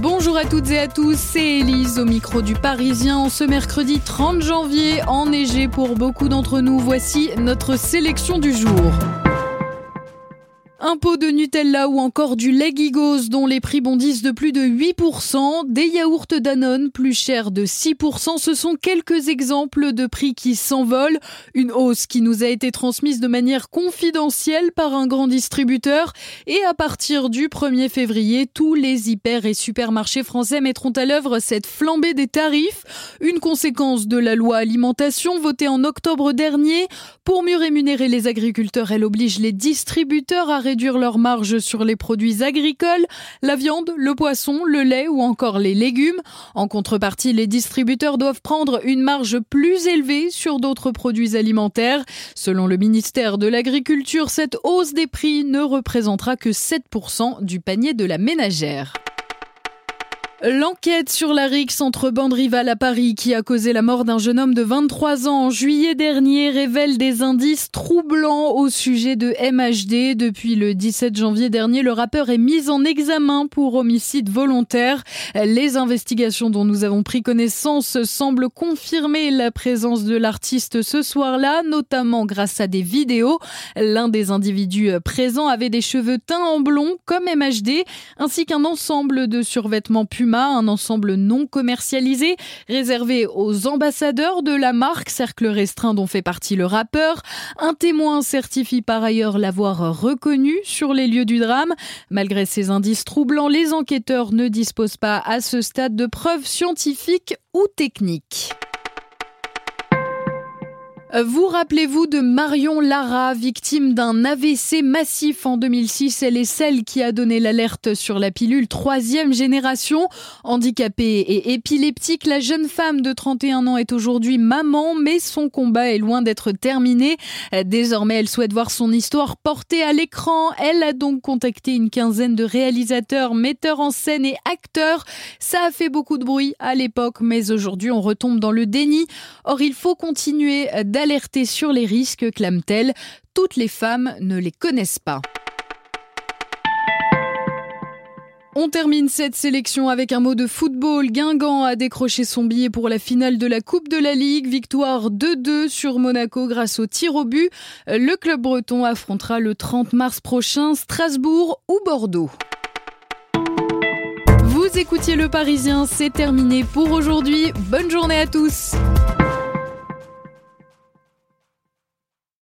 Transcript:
Bonjour à toutes et à tous, c'est Élise au micro du Parisien. Ce mercredi 30 janvier, enneigé pour beaucoup d'entre nous, voici notre sélection du jour. Un pot de Nutella ou encore du lait Gigos dont les prix bondissent de plus de 8%, des yaourts Danone plus chers de 6%, ce sont quelques exemples de prix qui s'envolent, une hausse qui nous a été transmise de manière confidentielle par un grand distributeur. Et à partir du 1er février, tous les hyper et supermarchés français mettront à l'œuvre cette flambée des tarifs, une conséquence de la loi alimentation votée en octobre dernier. Pour mieux rémunérer les agriculteurs, elle oblige les distributeurs à réduire leurs marges sur les produits agricoles, la viande, le poisson, le lait ou encore les légumes. En contrepartie, les distributeurs doivent prendre une marge plus élevée sur d'autres produits alimentaires. Selon le ministère de l'Agriculture, cette hausse des prix ne représentera que 7% du panier de la ménagère. L'enquête sur la rixe entre bandes rivales à Paris qui a causé la mort d'un jeune homme de 23 ans en juillet dernier révèle des indices troublants au sujet de MHD. Depuis le 17 janvier dernier, le rappeur est mis en examen pour homicide volontaire. Les investigations dont nous avons pris connaissance semblent confirmer la présence de l'artiste ce soir-là, notamment grâce à des vidéos. L'un des individus présents avait des cheveux teints en blond comme MHD, ainsi qu'un ensemble de survêtements Un ensemble non commercialisé réservé aux ambassadeurs de la marque, cercle restreint dont fait partie le rappeur. Un témoin certifie par ailleurs l'avoir reconnu sur les lieux du drame. Malgré ces indices troublants, les enquêteurs ne disposent pas à ce stade de preuves scientifiques ou techniques. Vous rappelez-vous de Marion Lara, victime d'un AVC massif en 2006 Elle est celle qui a donné l'alerte sur la pilule troisième génération. Handicapée et épileptique, la jeune femme de 31 ans est aujourd'hui maman, mais son combat est loin d'être terminé. Désormais, elle souhaite voir son histoire portée à l'écran. Elle a donc contacté une quinzaine de réalisateurs, metteurs en scène et acteurs. Ça a fait beaucoup de bruit à l'époque, mais aujourd'hui, on retombe dans le déni. Or, il faut continuer d'alerter sur les risques, clame-t-elle. Toutes les femmes ne les connaissent pas. On termine cette sélection avec un mot de football. Guingamp a décroché son billet pour la finale de la Coupe de la Ligue. Victoire 2-2 sur Monaco grâce au tir au but. Le club breton affrontera le 30 mars prochain Strasbourg ou Bordeaux. Vous écoutiez Le Parisien, c'est terminé pour aujourd'hui. Bonne journée à tous.